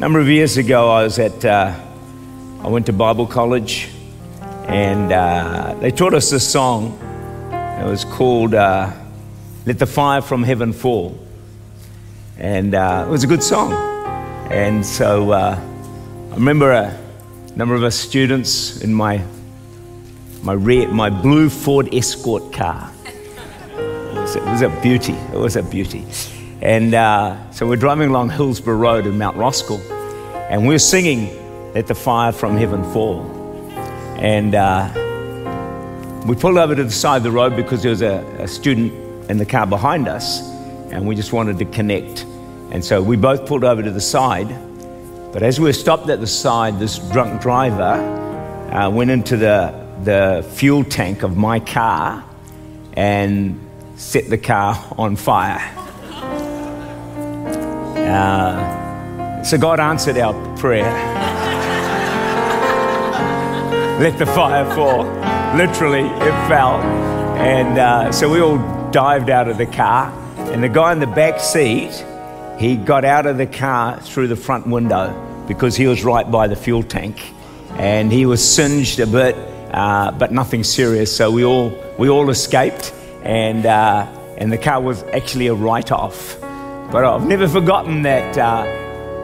number of years ago, I was at, uh, I went to Bible college, and uh, they taught us this song. It was called uh, "Let the Fire from Heaven Fall," and uh, it was a good song. And so uh, I remember a number of us students in my my red, my blue Ford Escort car. It was, it was a beauty. It was a beauty. And uh, so we're driving along Hillsborough Road in Mount Roskill, and we're singing Let the Fire from Heaven Fall. And uh, we pulled over to the side of the road because there was a, a student in the car behind us, and we just wanted to connect. And so we both pulled over to the side. But as we were stopped at the side, this drunk driver uh, went into the, the fuel tank of my car and set the car on fire. Uh, so God answered our prayer. Let the fire fall. Literally, it fell. And uh, so we all dived out of the car. And the guy in the back seat, he got out of the car through the front window because he was right by the fuel tank. And he was singed a bit, uh, but nothing serious. So we all, we all escaped. And, uh, and the car was actually a write off. But I've never forgotten that, uh,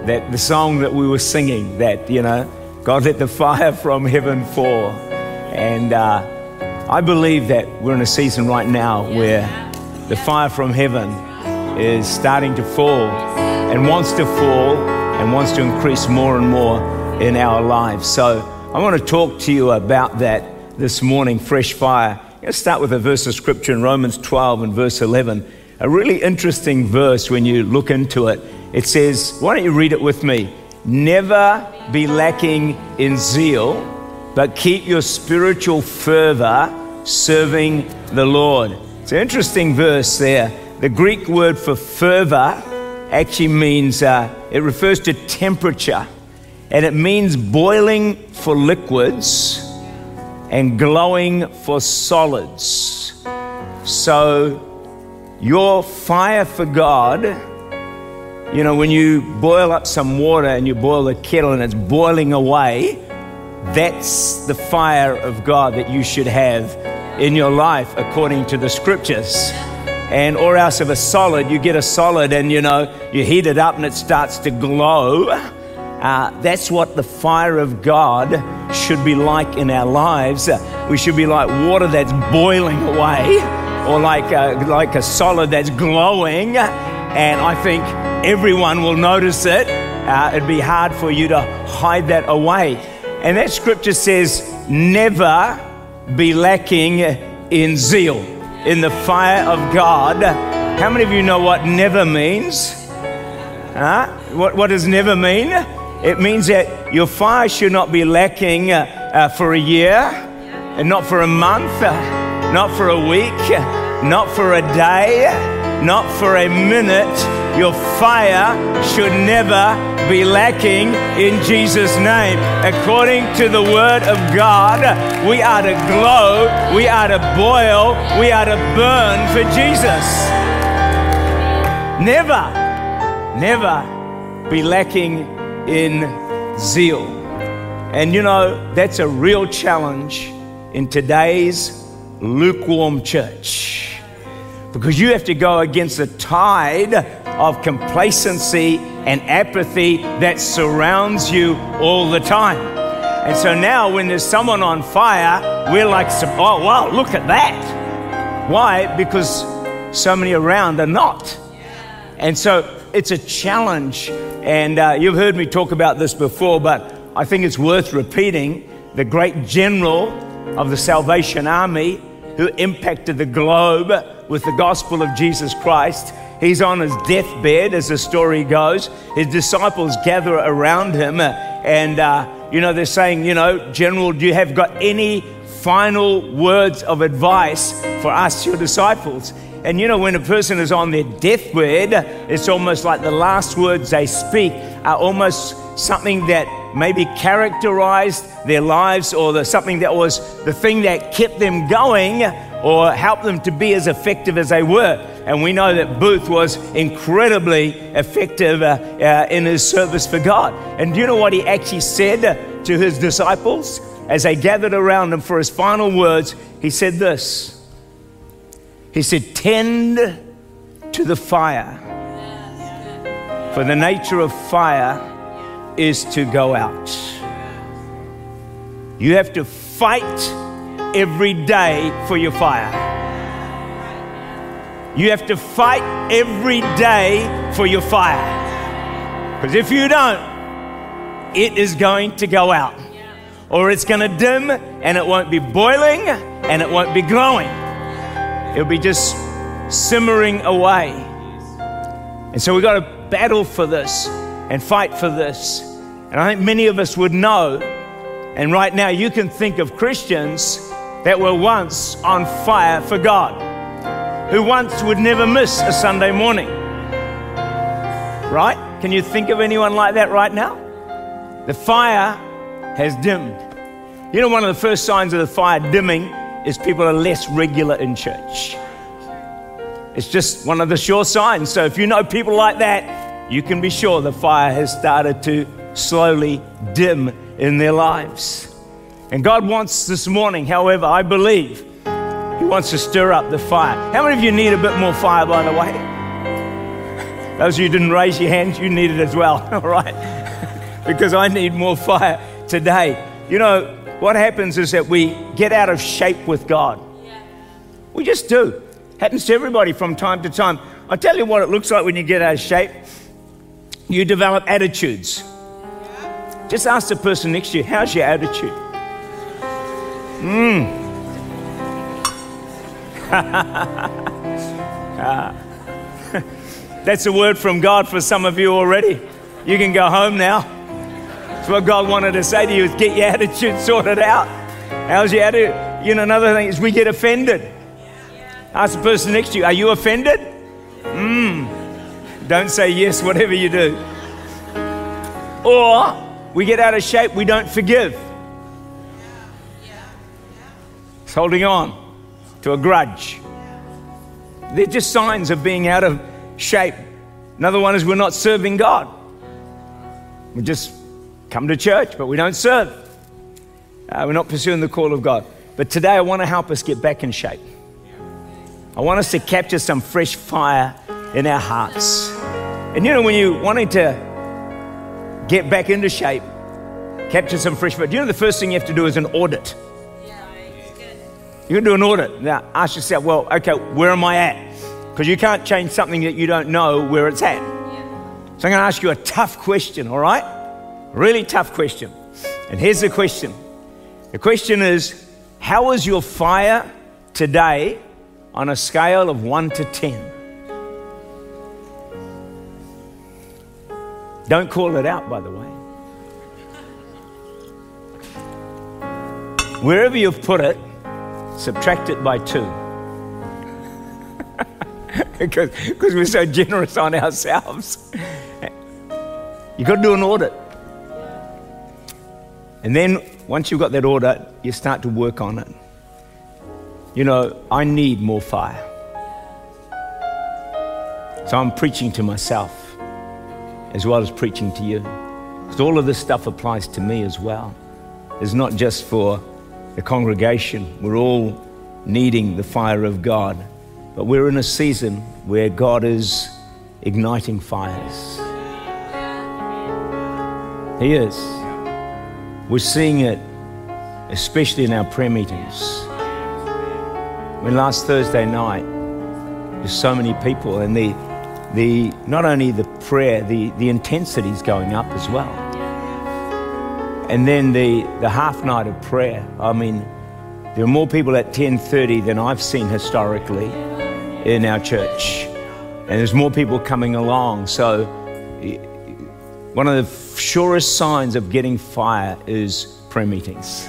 that the song that we were singing, that, you know, God let the fire from heaven fall. And uh, I believe that we're in a season right now where the fire from heaven is starting to fall and wants to fall and wants to increase more and more in our lives. So I want to talk to you about that this morning, fresh fire. Let's start with a verse of scripture in Romans 12 and verse 11 a really interesting verse when you look into it. It says, why don't you read it with me? Never be lacking in zeal, but keep your spiritual fervor serving the Lord. It's an interesting verse there. The Greek word for fervor actually means, uh, it refers to temperature, and it means boiling for liquids and glowing for solids. So, your fire for God, you know, when you boil up some water and you boil the kettle and it's boiling away, that's the fire of God that you should have in your life according to the scriptures. And or else of a solid, you get a solid and you know, you heat it up and it starts to glow. Uh, that's what the fire of God should be like in our lives. We should be like water that's boiling away or like a, like a solid that's glowing, and I think everyone will notice it. Uh, it'd be hard for you to hide that away. And that scripture says, never be lacking in zeal, in the fire of God. How many of you know what never means? Huh? What, what does never mean? It means that your fire should not be lacking uh, for a year, and not for a month, not for a week, not for a day, not for a minute. Your fire should never be lacking in Jesus' name. According to the Word of God, we are to glow, we are to boil, we are to burn for Jesus. Never, never be lacking in zeal. And you know, that's a real challenge in today's lukewarm church because you have to go against the tide of complacency and apathy that surrounds you all the time. And so now, when there's someone on fire, we're like, oh, wow, look at that. Why? Because so many around are not. And so it's a challenge. And uh, you've heard me talk about this before, but I think it's worth repeating. The great general of the Salvation Army who impacted the globe with the gospel of Jesus Christ. He's on his deathbed, as the story goes. His disciples gather around him, and uh, you know they're saying, you know, General, do you have got any final words of advice for us, your disciples? And you know, when a person is on their deathbed, it's almost like the last words they speak are almost something that maybe characterized their lives or the, something that was the thing that kept them going or helped them to be as effective as they were. And we know that Booth was incredibly effective uh, uh, in his service for God. And do you know what he actually said to his disciples as they gathered around him for his final words? He said this He said, Tend to the fire, for the nature of fire is to go out. You have to fight every day for your fire. You have to fight every day for your fire. Because if you don't, it is going to go out. Or it's going to dim and it won't be boiling and it won't be glowing. It'll be just simmering away. And so we've got to battle for this and fight for this. And I think many of us would know. And right now, you can think of Christians that were once on fire for God, who once would never miss a Sunday morning. Right? Can you think of anyone like that right now? The fire has dimmed. You know, one of the first signs of the fire dimming is people are less regular in church. It's just one of the sure signs. So if you know people like that, you can be sure the fire has started to slowly dim in their lives. And God wants this morning, however, I believe, He wants to stir up the fire. How many of you need a bit more fire, by the way? Those of you who didn't raise your hands, you need it as well, all right? because I need more fire today. You know, what happens is that we get out of shape with God. We just do. Happens to everybody from time to time. I tell you what it looks like when you get out of shape. You develop attitudes. Just ask the person next to you, how's your attitude? Mm. That's a word from God for some of you already. You can go home now. That's what God wanted to say to you is get your attitude sorted out. How's your attitude? You know, another thing is we get offended. Ask the person next to you, are you offended? Hmm. Don't say yes, whatever you do. Or we get out of shape, we don't forgive. It's holding on to a grudge. They're just signs of being out of shape. Another one is we're not serving God. We just come to church, but we don't serve. Uh, we're not pursuing the call of God. But today I want to help us get back in shape. I want us to capture some fresh fire in our hearts. And you know, when you're wanting to get back into shape, capture some fresh do you know the first thing you have to do is an audit? You're going to do an audit. Now, ask yourself, well, okay, where am I at? Because you can't change something that you don't know where it's at. So I'm going to ask you a tough question, all right? Really tough question. And here's the question the question is, how is your fire today on a scale of 1 to 10? Don't call it out, by the way. Wherever you've put it, subtract it by two. because, we're so generous on ourselves. You've got to do an audit. And then once you've got that audit, you start to work on it. You know, I need more fire. So I'm preaching to myself as well as preaching to you. Because all of this stuff applies to me as well. It's not just for the congregation. We're all needing the fire of God. But we're in a season where God is igniting fires. He is. We're seeing it, especially in our prayer meetings. When last Thursday night, there's so many people, and the, the not only the prayer, the, the intensity is going up as well. And then the, the half night of prayer. I mean, there are more people at 10:30 than I've seen historically in our church. And there's more people coming along. So one of the surest signs of getting fire is prayer meetings.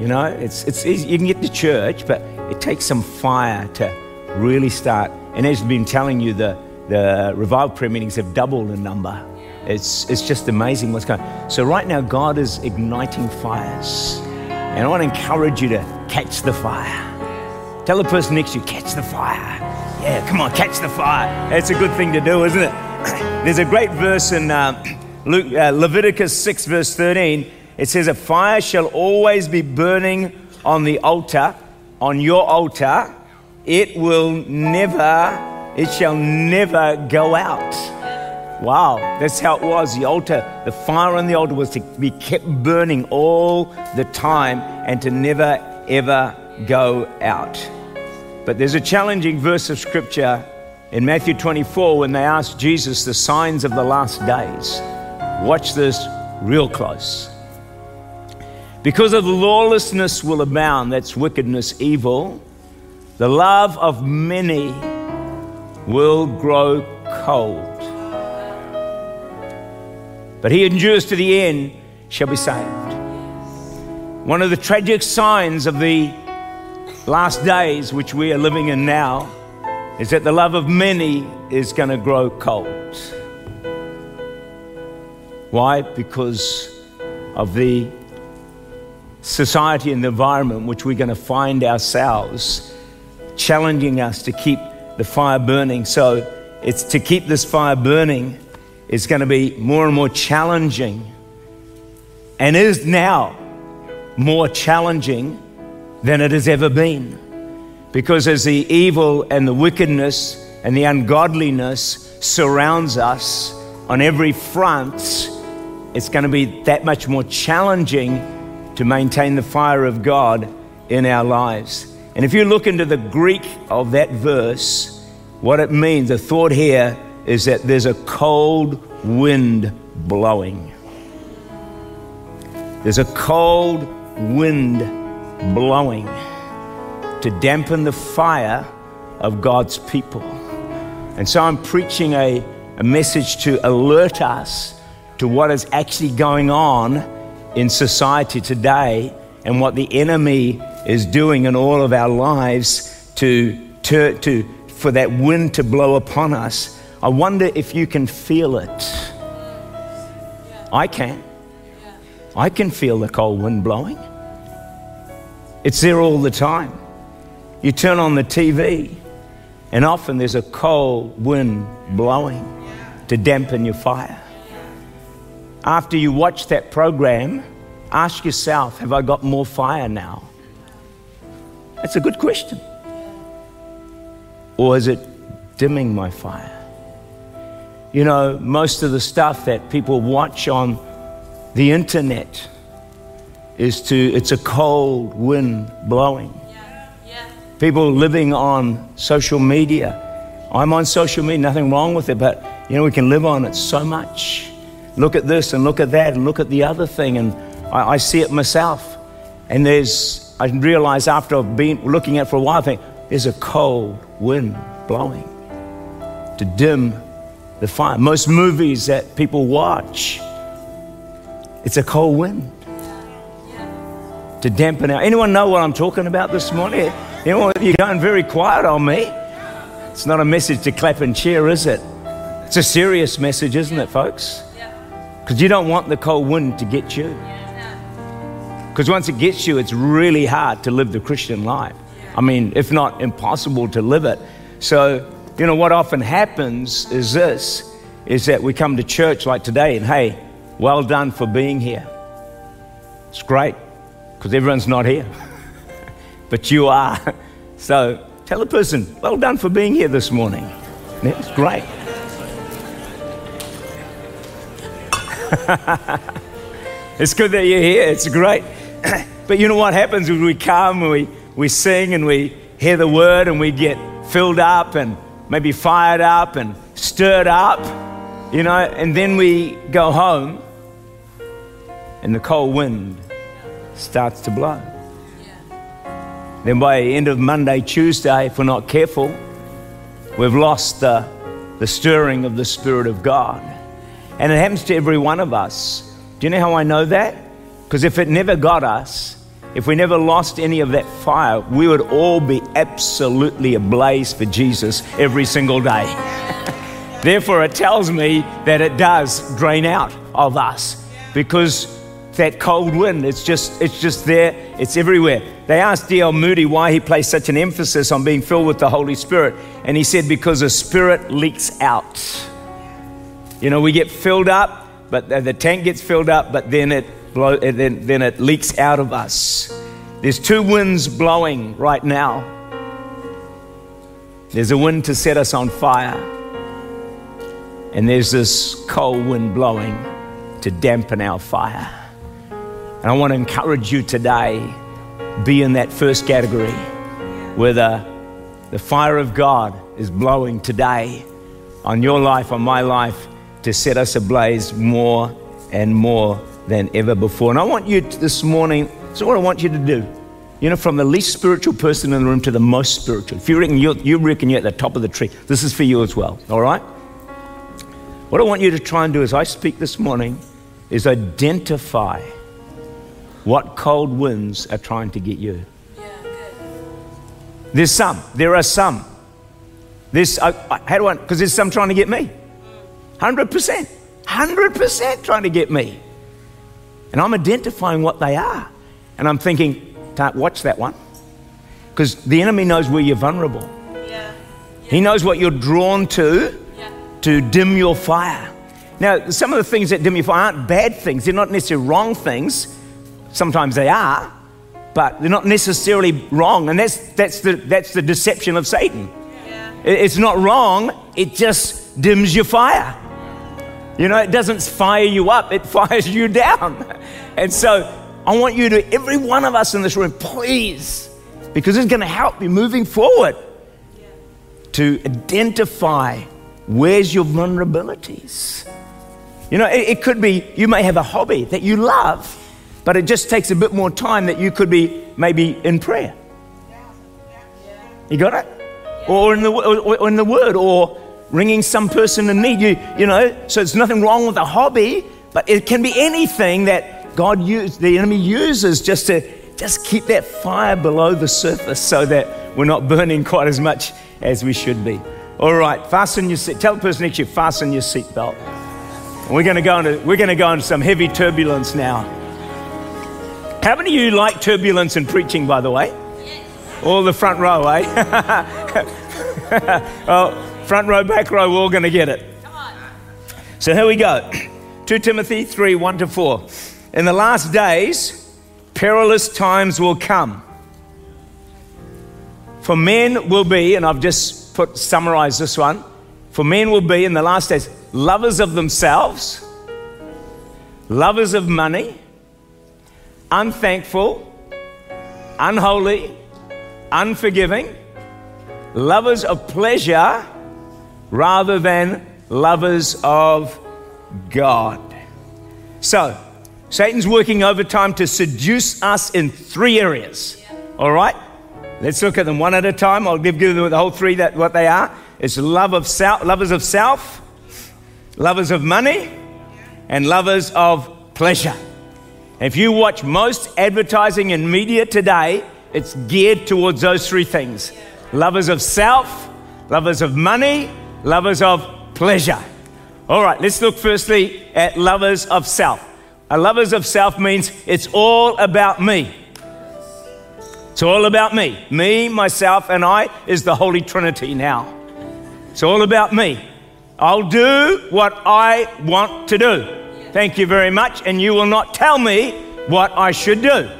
You know, it's, it's easy. You can get to church, but it takes some fire to really start. And as I've been telling you, the, the revival prayer meetings have doubled in number. It's, it's just amazing what's going on. So, right now, God is igniting fires. And I want to encourage you to catch the fire. Tell the person next to you, catch the fire. Yeah, come on, catch the fire. It's a good thing to do, isn't it? There's a great verse in uh, Luke, uh, Leviticus 6, verse 13. It says, A fire shall always be burning on the altar, on your altar. It will never, it shall never go out. Wow, that's how it was. The altar, the fire on the altar was to be kept burning all the time and to never, ever go out. But there's a challenging verse of scripture in Matthew 24 when they asked Jesus the signs of the last days. Watch this real close. Because of the lawlessness will abound, that's wickedness, evil, the love of many will grow cold. But he endures to the end shall be saved. One of the tragic signs of the last days which we are living in now is that the love of many is going to grow cold. Why? Because of the society and the environment which we're going to find ourselves challenging us to keep the fire burning. So it's to keep this fire burning is going to be more and more challenging and is now more challenging than it has ever been. Because as the evil and the wickedness and the ungodliness surrounds us on every front, it's going to be that much more challenging to maintain the fire of God in our lives. And if you look into the Greek of that verse, what it means, the thought here is that there's a cold wind blowing. There's a cold wind blowing to dampen the fire of God's people. And so I'm preaching a, a message to alert us to what is actually going on in society today and what the enemy is doing in all of our lives to, to, to, for that wind to blow upon us I wonder if you can feel it. I can. I can feel the cold wind blowing. It's there all the time. You turn on the TV, and often there's a cold wind blowing to dampen your fire. After you watch that program, ask yourself Have I got more fire now? That's a good question. Or is it dimming my fire? You know, most of the stuff that people watch on the internet is to, it's a cold wind blowing. Yeah. Yeah. People living on social media. I'm on social media, nothing wrong with it, but you know, we can live on it so much. Look at this and look at that and look at the other thing. And I, I see it myself. And there's, I realize after I've looking at it for a while, I think, there's a cold wind blowing to dim the fire. Most movies that people watch, it's a cold wind to dampen out. Anyone know what I'm talking about this morning? Anyone, you're going very quiet on me. It's not a message to clap and cheer, is it? It's a serious message, isn't it, folks? Because you don't want the cold wind to get you. Because once it gets you, it's really hard to live the Christian life. I mean, if not impossible to live it. So you know, what often happens is this is that we come to church like today and hey, well done for being here. It's great because everyone's not here, but you are. So tell a person, well done for being here this morning. It's great. it's good that you're here. It's great. but you know what happens when we come and we, we sing and we hear the word and we get filled up and maybe fired up and stirred up, you know, and then we go home and the cold wind starts to blow. Then by the end of Monday, Tuesday, if we're not careful, we've lost the, the stirring of the Spirit of God. And it happens to every one of us. Do you know how I know that? Because if it never got us, if we never lost any of that fire, we would all be absolutely ablaze for Jesus every single day. Therefore, it tells me that it does drain out of us because that cold wind. It's just, it's just there, it's everywhere. They asked D.L. Moody why he placed such an emphasis on being filled with the Holy Spirit. And he said, because the Spirit leaks out. You know, we get filled up, but the tank gets filled up, but then it, blow, then, then it leaks out of us. There's two winds blowing right now. There's a wind to set us on fire, and there's this cold wind blowing to dampen our fire. And I want to encourage you today be in that first category where the, the fire of God is blowing today on your life, on my life, to set us ablaze more and more than ever before. And I want you to, this morning, so what I want you to do. You know, from the least spiritual person in the room to the most spiritual. If you reckon you're, you reckon you're at the top of the tree, this is for you as well, all right? What I want you to try and do as I speak this morning is identify what cold winds are trying to get you. There's some. There are some. There's, uh, how do I, because there's some trying to get me. 100%. 100% trying to get me. And I'm identifying what they are. And I'm thinking, can't watch that one. Because the enemy knows where you're vulnerable. Yeah. Yeah. He knows what you're drawn to yeah. to dim your fire. Now, some of the things that dim your fire aren't bad things. They're not necessarily wrong things. Sometimes they are, but they're not necessarily wrong. And that's, that's, the, that's the deception of Satan. Yeah. It's not wrong, it just dims your fire. You know, it doesn't fire you up, it fires you down. And so I want you to, every one of us in this room, please, because it's going to help you moving forward, to identify where's your vulnerabilities. You know, it, it could be you may have a hobby that you love but it just takes a bit more time that you could be maybe in prayer. You got it? Or in the, or in the word, or ringing some person in need. You, you know, so it's nothing wrong with a hobby, but it can be anything that God use, the enemy uses just to just keep that fire below the surface so that we're not burning quite as much as we should be. All right, fasten your seat. Tell the person next to you, fasten your seatbelt. We're going to go into we're going to go into some heavy turbulence now. How many of you like turbulence in preaching, by the way? All the front row, eh? well, front row, back row, we're all going to get it. So here we go 2 Timothy 3 1 to 4. In the last days, perilous times will come. For men will be, and I've just put summarized this one, for men will be in the last days lovers of themselves, lovers of money unthankful, unholy, unforgiving, lovers of pleasure rather than lovers of God. So, Satan's working overtime to seduce us in three areas. All right? Let's look at them one at a time. I'll give, you the whole three that what they are. It's love of self, lovers of self, lovers of money, and lovers of pleasure. If you watch most advertising and media today, it's geared towards those three things lovers of self, lovers of money, lovers of pleasure. All right, let's look firstly at lovers of self. A lovers of self means it's all about me. It's all about me. Me, myself, and I is the Holy Trinity now. It's all about me. I'll do what I want to do. Thank you very much. And you will not tell me what I should do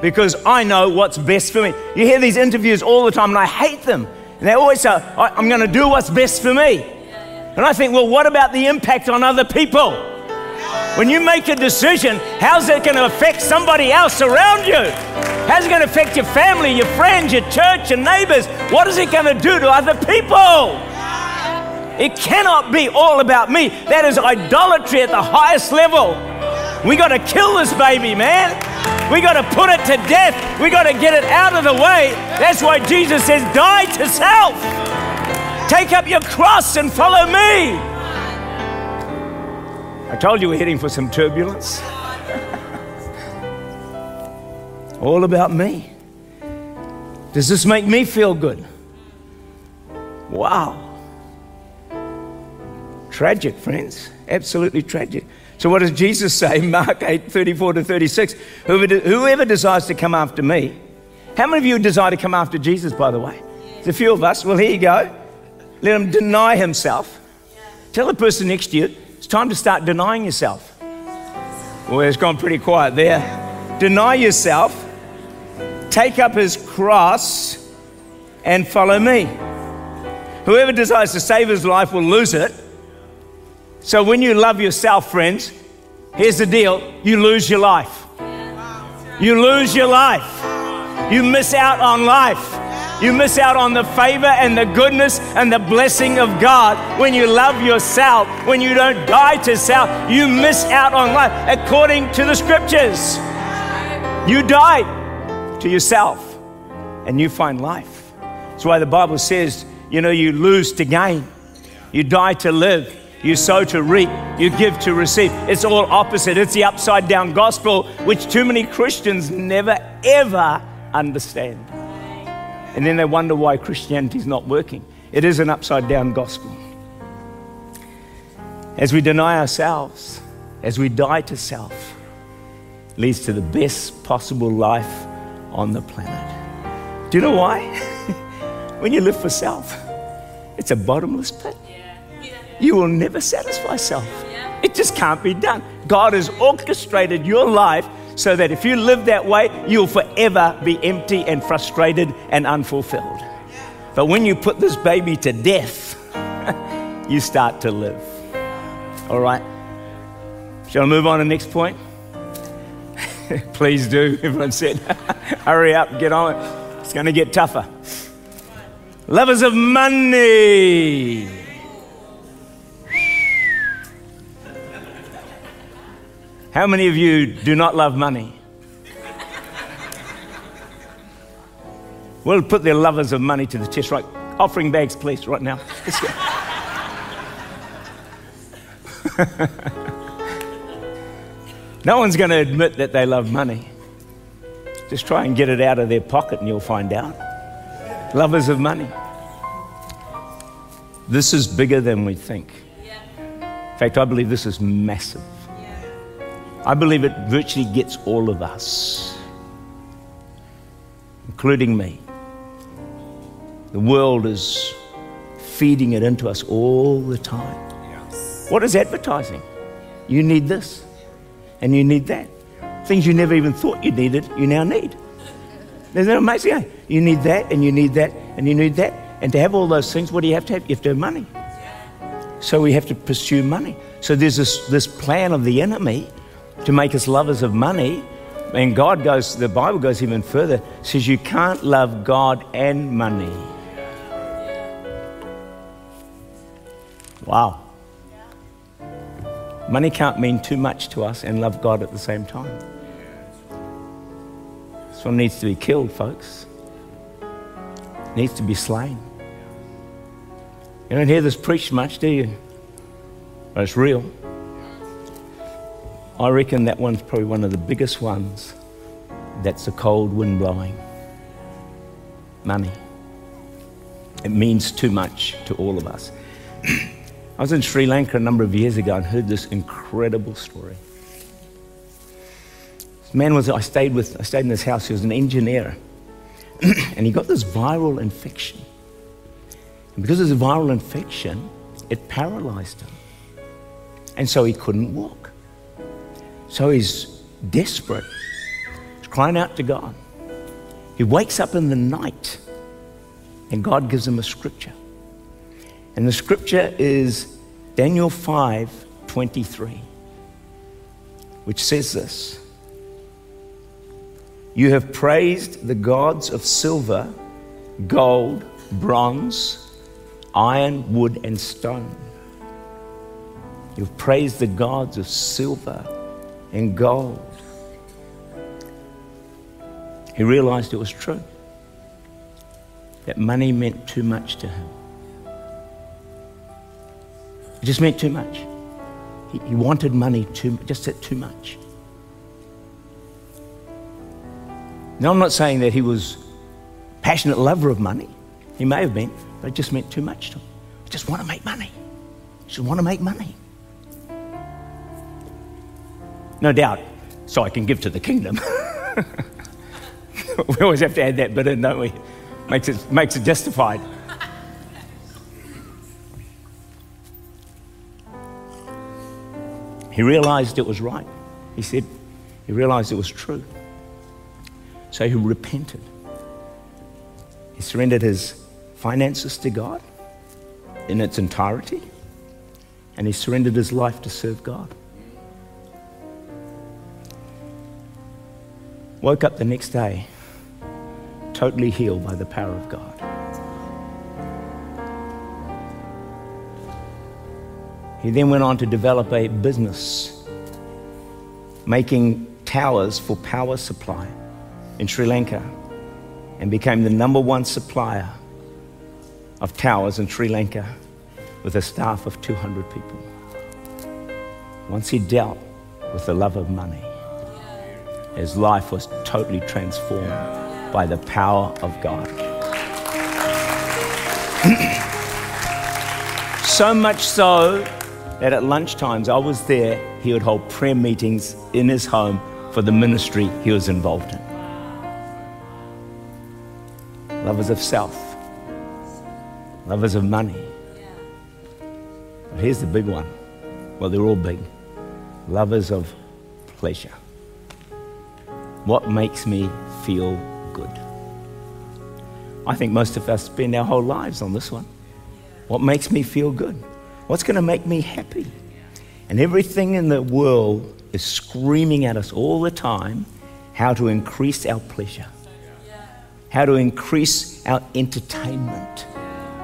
because I know what's best for me. You hear these interviews all the time, and I hate them. And they always say, I'm going to do what's best for me. And I think, well, what about the impact on other people? When you make a decision, how's it going to affect somebody else around you? How's it going to affect your family, your friends, your church, your neighbors? What is it going to do to other people? It cannot be all about me. That is idolatry at the highest level. We got to kill this baby, man. We got to put it to death. We got to get it out of the way. That's why Jesus says, Die to self. Take up your cross and follow me. I told you we're heading for some turbulence. all about me. Does this make me feel good? Wow. Tragic, friends. Absolutely tragic. So, what does Jesus say? Mark 8 34 to 36. Whoever, whoever desires to come after me, how many of you desire to come after Jesus, by the way? There's a few of us. Well, here you go. Let him deny himself. Tell the person next to you, it's time to start denying yourself. Well, it's gone pretty quiet there. Deny yourself, take up his cross, and follow me. Whoever desires to save his life will lose it. So when you love yourself, friends, here's the deal you lose your life. You lose your life. You miss out on life. You miss out on the favor and the goodness and the blessing of God when you love yourself, when you don't die to self. You miss out on life according to the scriptures. You die to yourself and you find life. That's why the Bible says, you know, you lose to gain, you die to live. You sow to reap, you give to receive. It's all opposite. It's the upside down gospel, which too many Christians never ever understand. And then they wonder why Christianity is not working. It is an upside down gospel. As we deny ourselves, as we die to self, leads to the best possible life on the planet. Do you know why? when you live for self, it's a bottomless pit. You will never satisfy self. It just can't be done. God has orchestrated your life so that if you live that way, you'll forever be empty and frustrated and unfulfilled. But when you put this baby to death, you start to live. All right? Shall I move on to the next point? Please do. Everyone said, hurry up, get on it. It's going to get tougher. Lovers of money. How many of you do not love money? We'll put the lovers of money to the test, right? Offering bags, please, right now. Let's go. no one's going to admit that they love money. Just try and get it out of their pocket and you'll find out. Lovers of money. This is bigger than we think. In fact, I believe this is massive. I believe it virtually gets all of us, including me. The world is feeding it into us all the time. What is advertising? You need this and you need that. Things you never even thought you needed, you now need. Isn't that amazing? Eh? You need that and you need that and you need that. And to have all those things, what do you have to have? You have to have money. So we have to pursue money. So there's this, this plan of the enemy to make us lovers of money. And God goes, the Bible goes even further, says you can't love God and money. Wow. Money can't mean too much to us and love God at the same time. This one needs to be killed, folks. It needs to be slain. You don't hear this preached much, do you? But it's real. I reckon that one's probably one of the biggest ones. That's the cold wind blowing. Money. It means too much to all of us. I was in Sri Lanka a number of years ago and heard this incredible story. This man was I stayed with I stayed in this house, he was an engineer. and he got this viral infection. And because of the viral infection, it paralyzed him. And so he couldn't walk. So he's desperate. He's crying out to God. He wakes up in the night and God gives him a scripture. And the scripture is Daniel 5 23, which says this You have praised the gods of silver, gold, bronze, iron, wood, and stone. You've praised the gods of silver, and gold. He realized it was true. That money meant too much to him. It just meant too much. He, he wanted money too, just too much. Now, I'm not saying that he was passionate lover of money. He may have been, but it just meant too much to him. He just want to make money. He just want to make money. No doubt, so I can give to the kingdom. we always have to add that bit in, don't we? Makes it, makes it justified. He realized it was right. He said, he realized it was true. So he repented. He surrendered his finances to God in its entirety, and he surrendered his life to serve God. Woke up the next day totally healed by the power of God. He then went on to develop a business making towers for power supply in Sri Lanka and became the number one supplier of towers in Sri Lanka with a staff of 200 people. Once he dealt with the love of money, his life was totally transformed by the power of God. so much so that at lunchtimes I was there, he would hold prayer meetings in his home for the ministry he was involved in. Lovers of self, lovers of money. But here's the big one. Well, they're all big. Lovers of pleasure. What makes me feel good. I think most of us spend our whole lives on this one. What makes me feel good? What's going to make me happy? And everything in the world is screaming at us all the time how to increase our pleasure, how to increase our entertainment.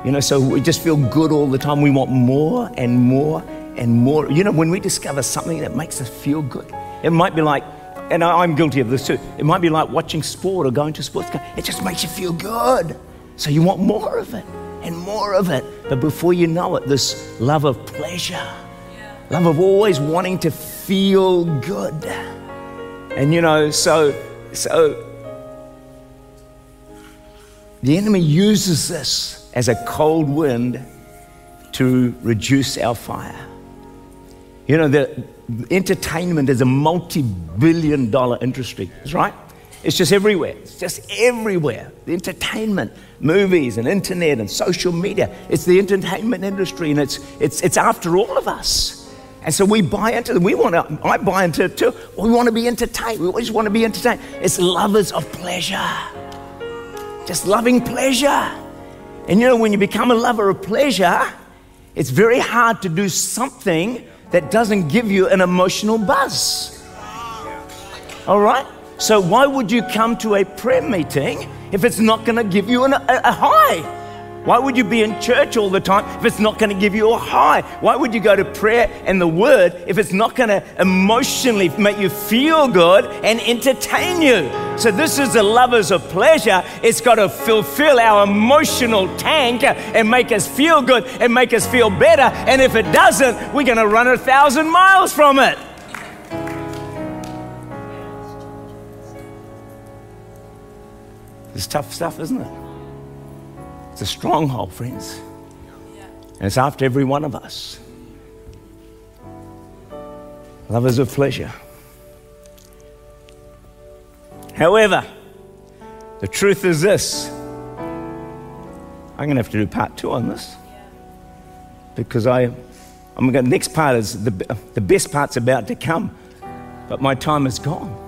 You know, so we just feel good all the time. We want more and more and more. You know, when we discover something that makes us feel good, it might be like and I'm guilty of this too. It might be like watching sport or going to sports. It just makes you feel good. So you want more of it and more of it. But before you know it, this love of pleasure, love of always wanting to feel good. And you know, so so the enemy uses this as a cold wind to reduce our fire. You know, the, entertainment is a multi billion dollar industry, right? It's just everywhere. It's just everywhere. The entertainment, movies and internet and social media. It's the entertainment industry and it's, it's, it's after all of us. And so we buy into it. We want to, I buy into it too. We want to be entertained. We always want to be entertained. It's lovers of pleasure. Just loving pleasure. And you know, when you become a lover of pleasure, it's very hard to do something that doesn't give you an emotional buzz. All right? So, why would you come to a prayer meeting if it's not going to give you an, a, a high? Why would you be in church all the time if it's not going to give you a high? Why would you go to prayer and the word if it's not going to emotionally make you feel good and entertain you? So, this is the lovers of pleasure. It's got to fulfill our emotional tank and make us feel good and make us feel better. And if it doesn't, we're going to run a thousand miles from it. It's tough stuff, isn't it? It's a stronghold, friends. And it's after every one of us. Lovers of pleasure. However, the truth is this I'm going to have to do part two on this because I, I'm going. The next part is the the best part's about to come, but my time is gone.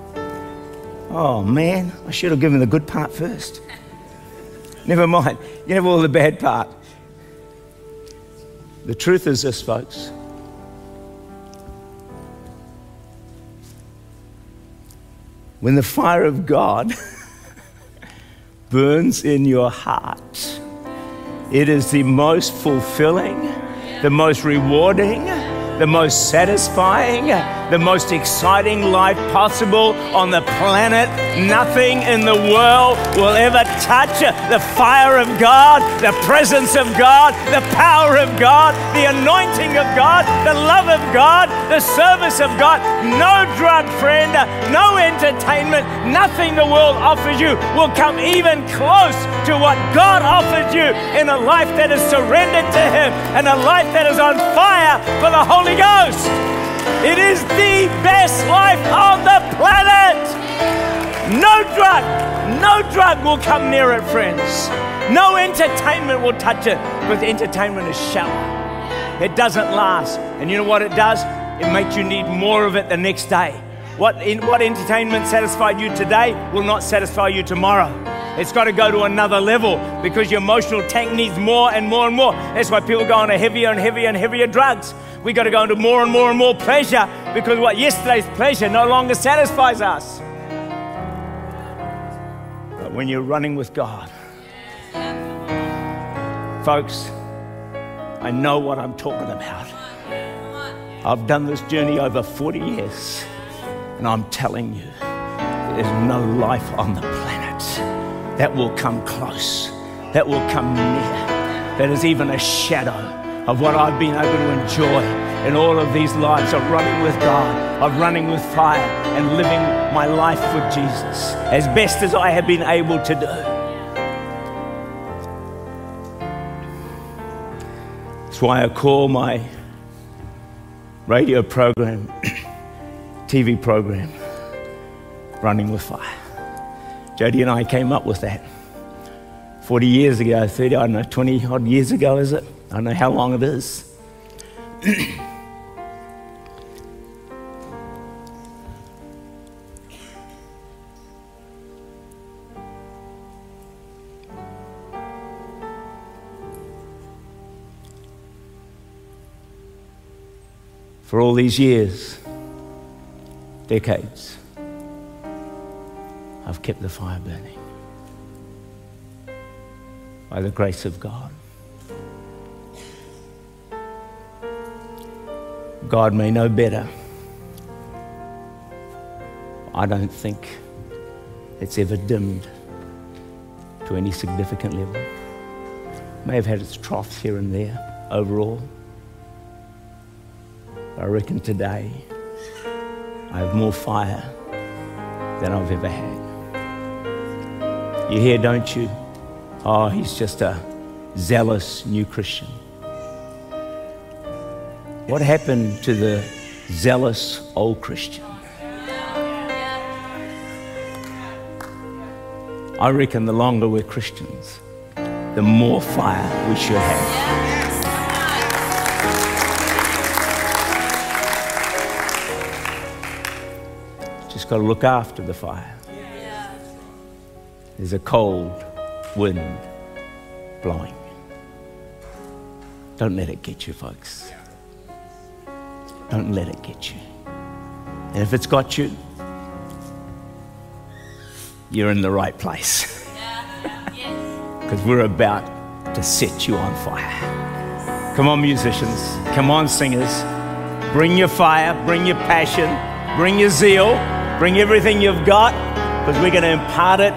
Oh man, I should have given the good part first. Never mind. You have all the bad part. The truth is this, folks. When the fire of God burns in your heart, it is the most fulfilling, the most rewarding, the most satisfying, the most exciting life possible on the planet. Nothing in the world will ever touch the fire of God, the presence of God, the power of God, the anointing of God, the love of God, the service of God. No drug friend, no entertainment, nothing the world offers you will come even close to what God offers you in a life that is surrendered to Him and a life that is on fire for the Holy Ghost. It is the best life on the planet. No drug, no drug will come near it, friends. No entertainment will touch it because entertainment is shallow. It doesn't last. And you know what it does? It makes you need more of it the next day. What, in, what entertainment satisfied you today will not satisfy you tomorrow. It's got to go to another level because your emotional tank needs more and more and more. That's why people go on to heavier and heavier and heavier drugs. We got to go into more and more and more pleasure because what yesterday's pleasure no longer satisfies us. But when you're running with God, folks, I know what I'm talking about. I've done this journey over 40 years, and I'm telling you, there's no life on the planet that will come close, that will come near, that is even a shadow of what I've been able to enjoy in all of these lives of running with God, of running with fire, and living my life for Jesus as best as I have been able to do. That's why I call my radio program, TV program, Running with Fire. Jody and I came up with that 40 years ago, 30, I don't know, 20 odd years ago, is it? I don't know how long it is. For all these years, decades, I've kept the fire burning by the grace of God. God may know better. I don't think it's ever dimmed to any significant level. May have had its troughs here and there overall. I reckon today I have more fire than I've ever had. You hear, don't you? Oh, he's just a zealous new Christian. What happened to the zealous old Christian? I reckon the longer we're Christians, the more fire we should have. Just got to look after the fire. There's a cold wind blowing. Don't let it get you, folks. Don't let it get you. And if it's got you, you're in the right place. Because we're about to set you on fire. Come on, musicians. Come on, singers. Bring your fire, bring your passion, bring your zeal, bring everything you've got, because we're going to impart it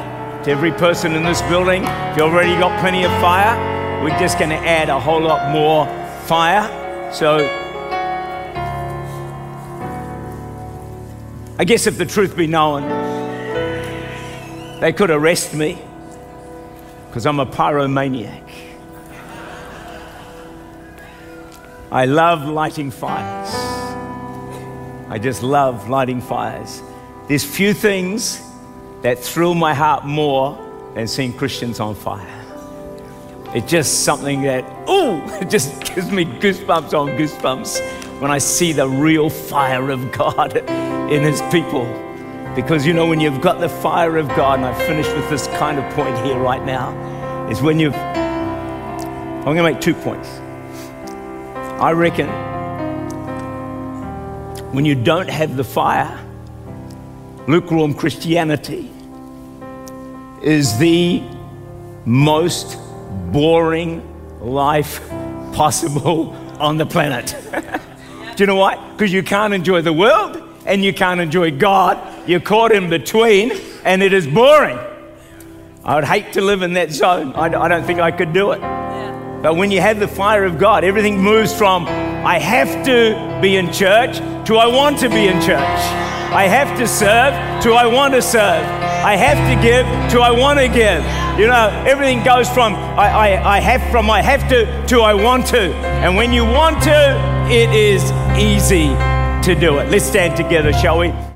to every person in this building. If you've already got plenty of fire, we're just going to add a whole lot more fire. So, I guess if the truth be known, they could arrest me because I'm a pyromaniac. I love lighting fires. I just love lighting fires. There's few things that thrill my heart more than seeing Christians on fire. It's just something that, ooh, it just gives me goosebumps on goosebumps when I see the real fire of God in His people. Because you know, when you've got the fire of God, and I finish with this kind of point here right now, is when you've. I'm going to make two points. I reckon when you don't have the fire, lukewarm Christianity is the most boring life possible on the planet. Do you know why? Because you can't enjoy the world and you can't enjoy God. You're caught in between and it is boring. I would hate to live in that zone. I, I don't think I could do it. But when you have the fire of God, everything moves from I have to be in church to I want to be in church. I have to serve to I want to serve. I have to give to I want to give. You know, everything goes from I, I, I have from I have to to I want to. And when you want to, it is easy to do it. Let's stand together, shall we?